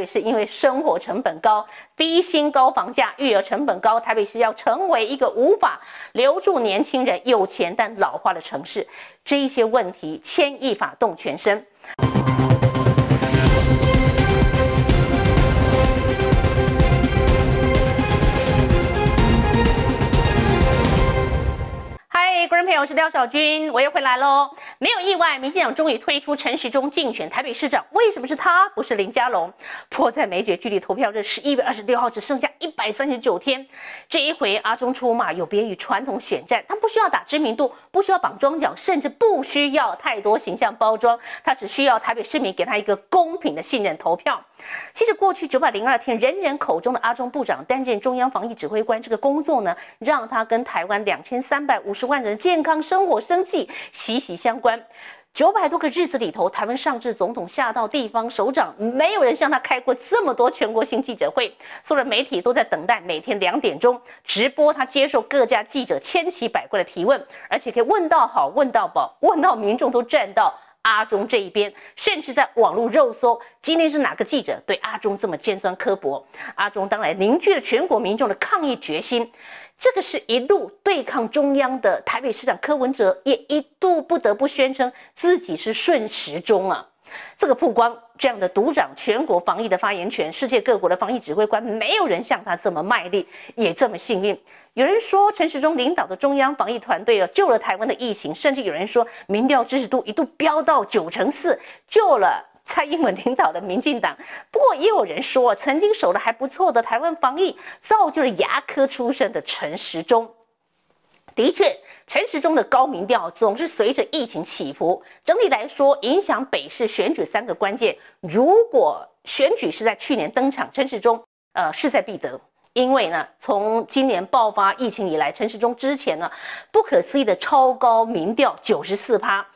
北市因为生活成本高、低薪高房价、育儿成本高，台北市要成为一个无法留住年轻人、有钱但老化的城市，这一些问题牵一发动全身。嗨，观众朋友，我是廖小军，我又回来喽。没有意外，民进党终于推出陈时中竞选台北市长。为什么是他，不是林佳龙？迫在眉睫，距离投票日十一月二十六号只剩下一百三十九天。这一回阿中出马，有别于传统选战，他不需要打知名度，不需要绑庄脚，甚至不需要太多形象包装，他只需要台北市民给他一个公平的信任投票。其实过去九百零二天，人人口中的阿中部长担任中央防疫指挥官这个工作呢，让他跟台湾两千三百五十万人的健康生活生计息息相关。九百多个日子里头，台湾上至总统，下到地方首长，没有人向他开过这么多全国性记者会。所有的媒体都在等待每天两点钟直播他接受各家记者千奇百怪的提问，而且可以问到好，问到饱，问到民众都站到。阿中这一边，甚至在网络肉搜，今天是哪个记者对阿中这么尖酸刻薄？阿中当然凝聚了全国民众的抗议决心。这个是一路对抗中央的台北市长柯文哲，也一度不得不宣称自己是顺时钟啊。这个曝光，这样的独掌全国防疫的发言权，世界各国的防疫指挥官，没有人像他这么卖力，也这么幸运。有人说陈时中领导的中央防疫团队啊，救了台湾的疫情，甚至有人说民调支持度一度飙到九成四，救了蔡英文领导的民进党。不过也有人说，曾经守得还不错的台湾防疫，造就了牙科出身的陈时中。的确，陈时中的高民调总是随着疫情起伏。整体来说，影响北市选举三个关键。如果选举是在去年登场，陈时中呃势在必得，因为呢，从今年爆发疫情以来，陈时中之前呢不可思议的超高民调九十四趴。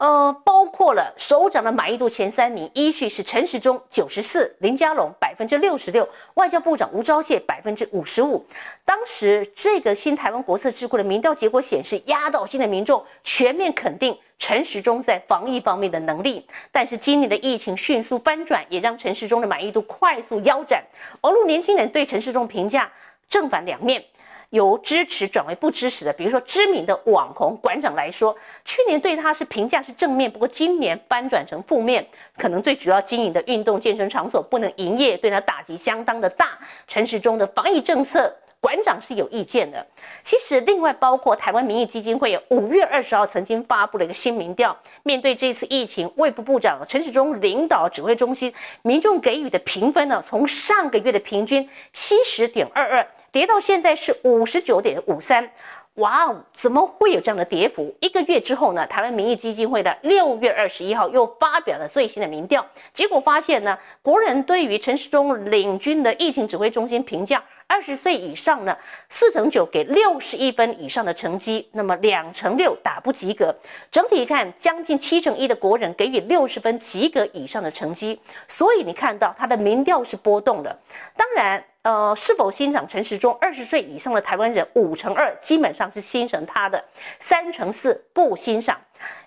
呃，包括了首长的满意度前三名，依序是陈时中九十四，林佳龙百分之六十六，外交部长吴钊燮百分之五十五。当时这个新台湾国策智库的民调结果显示，压倒性的民众全面肯定陈时中在防疫方面的能力。但是今年的疫情迅速翻转，也让陈时中的满意度快速腰斩。网络年轻人对陈时中评价正反两面。由支持转为不支持的，比如说知名的网红馆长来说，去年对他是评价是正面，不过今年翻转成负面，可能最主要经营的运动健身场所不能营业，对他打击相当的大。陈时中的防疫政策，馆长是有意见的。其实另外包括台湾民意基金会五月二十号曾经发布了一个新民调，面对这次疫情，卫副部长陈时中领导指挥中心，民众给予的评分呢，从上个月的平均七十点二二。跌到现在是五十九点五三，哇哦，怎么会有这样的跌幅？一个月之后呢，台湾民意基金会的六月二十一号又发表了最新的民调，结果发现呢，国人对于陈时中领军的疫情指挥中心评价，二十岁以上呢，四成九给六十一分以上的成绩，那么两成六打不及格。整体看，将近七成一的国人给予六十分及格以上的成绩，所以你看到他的民调是波动的。当然。呃，是否欣赏陈时中？二十岁以上的台湾人五成二基本上是欣赏他的，三成四不欣赏。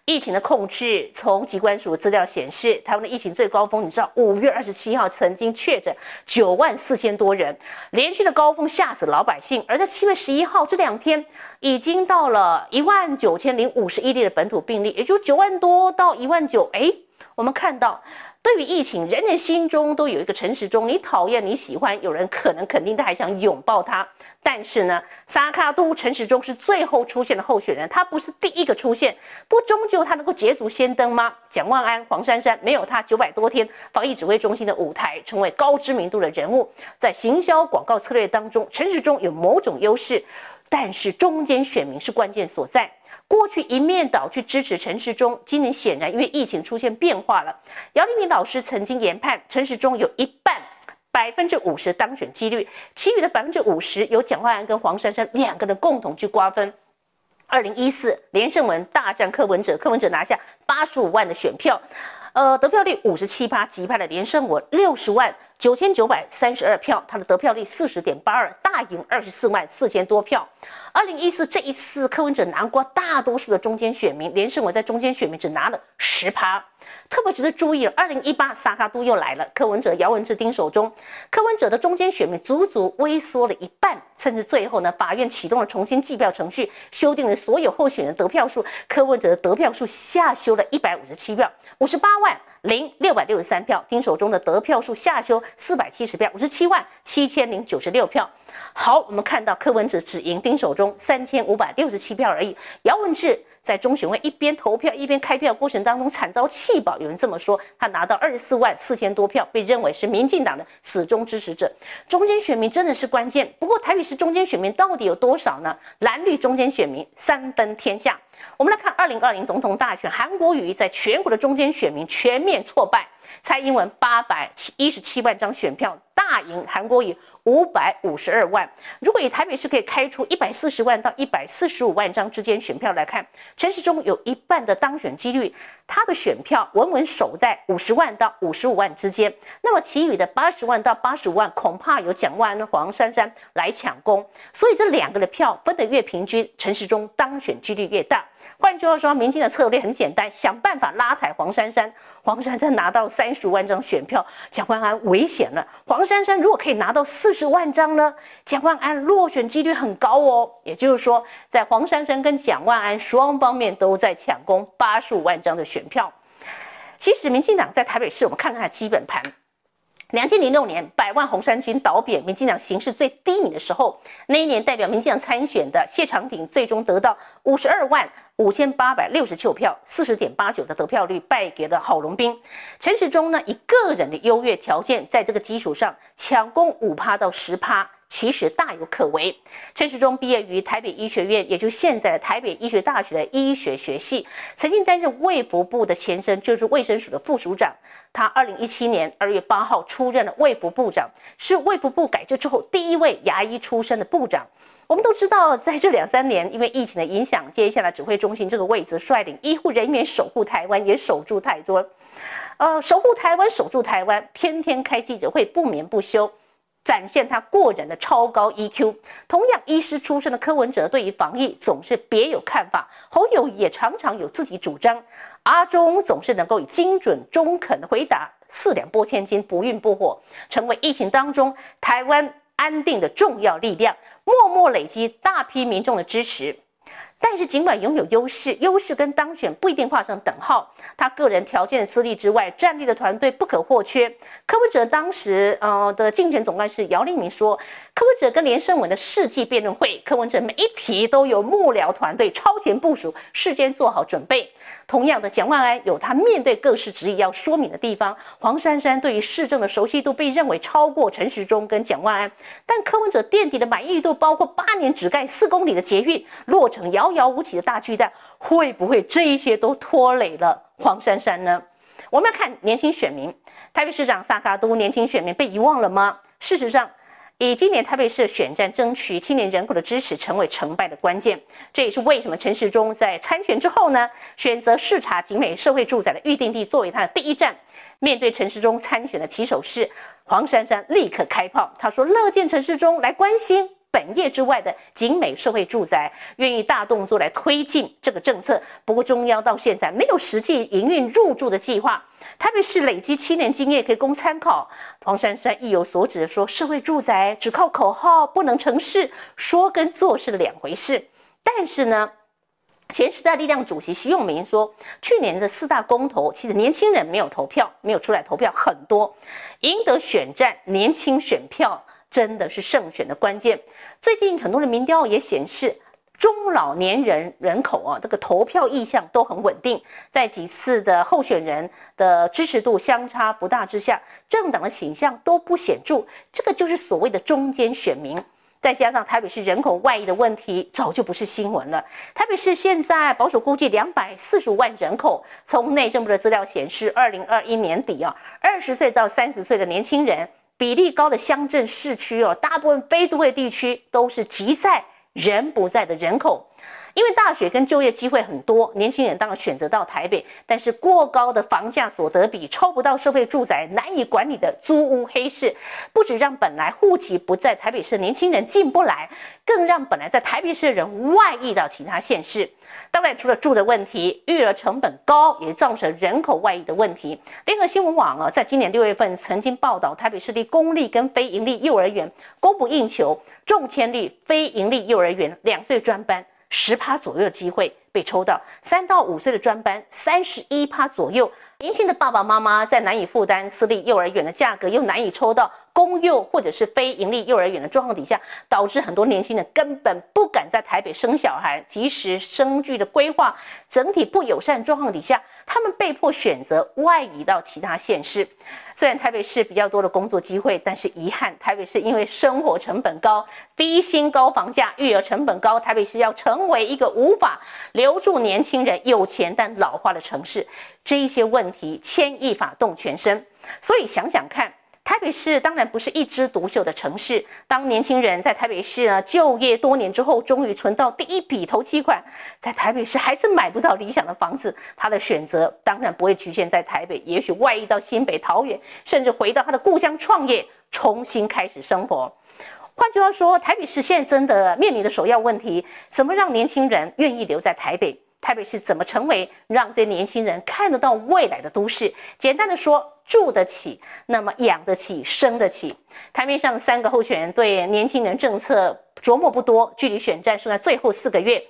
疫情的控制，从机关署资料显示，台湾的疫情最高峰，你知道五月二十七号曾经确诊九万四千多人，连续的高峰吓死老百姓。而在七月十一号这两天，已经到了一万九千零五十一例的本土病例，也就九万多到一万九。哎，我们看到。对于疫情，人人心中都有一个陈时中，你讨厌你喜欢，有人可能肯定他还想拥抱他。但是呢，萨卡都陈时中是最后出现的候选人，他不是第一个出现，不终究他能够捷足先登吗？蒋万安、黄珊珊没有他九百多天防疫指挥中心的舞台，成为高知名度的人物，在行销广告策略当中，陈时中有某种优势，但是中间选民是关键所在。过去一面倒去支持陈时中，今年显然因为疫情出现变化了。姚立明老师曾经研判陈时中有一半百分之五十当选几率，其余的百分之五十由蒋万安跟黄珊珊两个人共同去瓜分。二零一四连胜文大战柯文哲，柯文哲拿下八十五万的选票，呃，得票率五十七趴，击败了连胜文六十万。九千九百三十二票，他的得票率四十点八二，大赢二十四万四千多票。二零一四这一次，柯文哲拿过大多数的中间选民，连胜文在中间选民只拿了十趴。特别值得注意，二零一八萨卡都又来了，柯文哲、姚文智丁手中，柯文哲的中间选民足足微缩了一半，甚至最后呢，法院启动了重新计票程序，修订了所有候选人得票数，柯文哲的得票数下修了一百五十七票，五十八万零六百六十三票，丁守中的得票数下修四百七十票，五十七万七千零九十六票。好，我们看到柯文哲只赢丁守中三千五百六十七票而已，姚文智。在中选会一边投票一边开票过程当中惨遭弃保，有人这么说，他拿到二十四万四千多票，被认为是民进党的死忠支持者。中间选民真的是关键，不过台北市中间选民到底有多少呢？蓝绿中间选民三分天下。我们来看二零二零总统大选，韩国瑜在全国的中间选民全面挫败，蔡英文八百一十七万张选票大赢韩国瑜。五百五十二万。如果以台北市可以开出一百四十万到一百四十五万张之间选票来看，陈时中有一半的当选几率，他的选票稳稳守在五十万到五十五万之间。那么其余的八十万到八十五万，恐怕有蒋万安、黄珊珊来抢攻。所以这两个的票分得越平均，陈时中当选几率越大。换句话说，民进的策略很简单，想办法拉抬黄珊珊。黄珊珊拿到三十五万张选票，蒋万安危险了。黄珊珊如果可以拿到四十万张呢？蒋万安落选几率很高哦。也就是说，在黄珊珊跟蒋万安双方面都在抢攻八十五万张的选票。其实，民进党在台北市，我们看看它基本盘。两千零六年，百万红衫军倒扁，民进党形势最低迷的时候，那一年代表民进党参选的谢长廷，最终得到五十二万五千八百六十九票，四十点八九的得票率，败给了郝龙斌。陈时中呢，以个人的优越条件，在这个基础上抢攻五趴到十趴。其实大有可为。陈时中毕业于台北医学院，也就现在的台北医学大学的医学学系，曾经担任卫福部的前身，就是卫生署的副署长。他二零一七年二月八号出任了卫福部长，是卫福部改制之后第一位牙医出身的部长。我们都知道，在这两三年，因为疫情的影响，接下来指挥中心这个位置，率领医护人员守护台湾，也守住太多。呃，守护台湾，守住台湾，天天开记者会，不眠不休。展现他过人的超高 EQ。同样医师出身的柯文哲，对于防疫总是别有看法。侯友也常常有自己主张。阿中总是能够以精准中肯的回答，四两拨千斤，不孕不火，成为疫情当中台湾安定的重要力量，默默累积大批民众的支持。但是，尽管拥有优势，优势跟当选不一定画上等号。他个人条件的资历之外，战力的团队不可或缺。柯文哲当时呃的竞选总干事姚立明说，柯文哲跟连胜文的世纪辩论会，柯文哲每一题都有幕僚团队超前部署，事先做好准备。同样的，蒋万安有他面对各式质疑要说明的地方。黄珊珊对于市政的熟悉度被认为超过陈时中跟蒋万安，但柯文哲垫底的满意度包括八年只盖四公里的捷运落成遥遥无期的大巨蛋，会不会这一些都拖累了黄珊珊呢？我们要看年轻选民，台北市长萨卡都年轻选民被遗忘了吗？事实上。以今年台北市选战争取青年人口的支持，成为成败的关键。这也是为什么陈时中在参选之后呢，选择视察景美社会住宅的预定地作为他的第一站。面对陈时中参选的起手式，黄珊珊立刻开炮，他说乐见陈时中来关心。本业之外的景美社会住宅，愿意大动作来推进这个政策。不过中央到现在没有实际营运入住的计划。台北市累积七年经验可以供参考。黄珊珊意有所指的说，社会住宅只靠口号不能成事，说跟做是两回事。但是呢，前时代力量主席徐永明说，去年的四大公投，其实年轻人没有投票，没有出来投票很多，赢得选战年轻选票。真的是胜选的关键。最近很多的民调也显示，中老年人人口啊，这个投票意向都很稳定。在几次的候选人的支持度相差不大之下，政党的倾向都不显著。这个就是所谓的中间选民。再加上台北市人口外移的问题，早就不是新闻了。台北市现在保守估计两百四十五万人口。从内政部的资料显示，二零二一年底啊，二十岁到三十岁的年轻人。比例高的乡镇市区哦，大部分非都会地区都是集在人不在的人口。因为大学跟就业机会很多，年轻人当然选择到台北，但是过高的房价所得比抽不到社会住宅，难以管理的租屋黑市，不止让本来户籍不在台北市的年轻人进不来，更让本来在台北市的人外溢到其他县市。当然，除了住的问题，育儿成本高也造成人口外溢的问题。联合新闻网啊，在今年六月份曾经报道，台北市立公立跟非营利幼儿园供不应求，中签率非营利幼儿园两岁专班。十趴左右的机会被抽到，三到五岁的专班三十一趴左右。年轻的爸爸妈妈在难以负担私立幼儿园的价格，又难以抽到公幼或者是非盈利幼儿园的状况底下，导致很多年轻人根本不敢在台北生小孩。即使生育的规划整体不友善状况底下，他们被迫选择外移到其他县市。虽然台北市比较多的工作机会，但是遗憾，台北市因为生活成本高、低薪高房价、育儿成本高，台北市要成为一个无法留住年轻人、有钱但老化的城市。这一些问题牵一发动全身，所以想想看，台北市当然不是一枝独秀的城市。当年轻人在台北市呢就业多年之后，终于存到第一笔头期款，在台北市还是买不到理想的房子，他的选择当然不会局限在台北，也许外溢到新北、桃园，甚至回到他的故乡创业，重新开始生活。换句话说，台北市现在真的面临的首要问题，怎么让年轻人愿意留在台北？台北市怎么成为让这年轻人看得到未来的都市？简单的说，住得起，那么养得起，生得起。台面上三个候选人对年轻人政策琢磨不多，距离选战剩下最后四个月，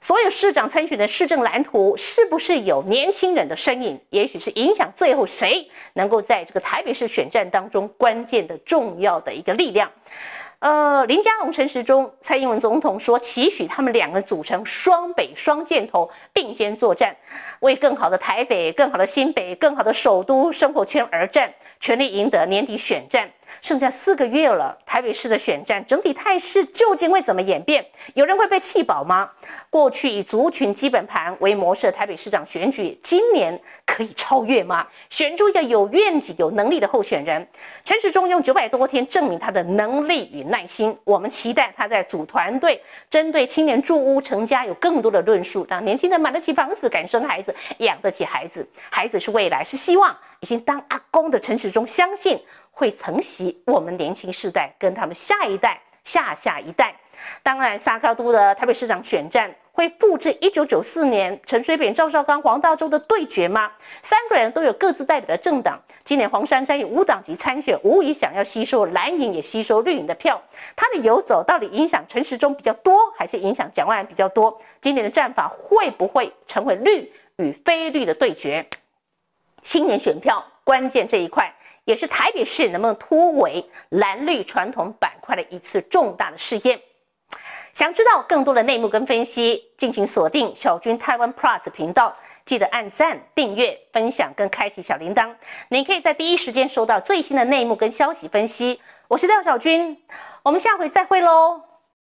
所有市长参选的市政蓝图是不是有年轻人的身影？也许是影响最后谁能够在这个台北市选战当中关键的重要的一个力量。呃，林佳龙、陈时中、蔡英文总统说，期许他们两个组成双北双箭头，并肩作战，为更好的台北、更好的新北、更好的首都生活圈而战，全力赢得年底选战。剩下四个月了，台北市的选战整体态势究竟会怎么演变？有人会被气饱吗？过去以族群基本盘为模式的台北市长选举，今年可以超越吗？选出一个有愿景、有能力的候选人。陈时中用九百多天证明他的能力与耐心。我们期待他在组团队，针对青年住屋成家有更多的论述，让年轻人买得起房子、敢生孩子、养得起孩子。孩子是未来，是希望。已经当阿公的陈时中相信。会承袭我们年轻世代跟他们下一代、下下一代。当然，沙高都的台北市长选战会复制一九九四年陈水扁、赵少康、黄大洲的对决吗？三个人都有各自代表的政党。今年黄珊珊以无党籍参选，无疑想要吸收蓝营也吸收绿营的票。他的游走到底影响陈时中比较多，还是影响蒋万安比较多？今年的战法会不会成为绿与非绿的对决？青年选票关键这一块。也是台北市能不能突围蓝绿传统板块的一次重大的试验。想知道更多的内幕跟分析，敬请锁定小军台湾 Plus 频道，记得按赞、订阅、分享跟开启小铃铛，您可以在第一时间收到最新的内幕跟消息分析。我是廖小军，我们下回再会喽。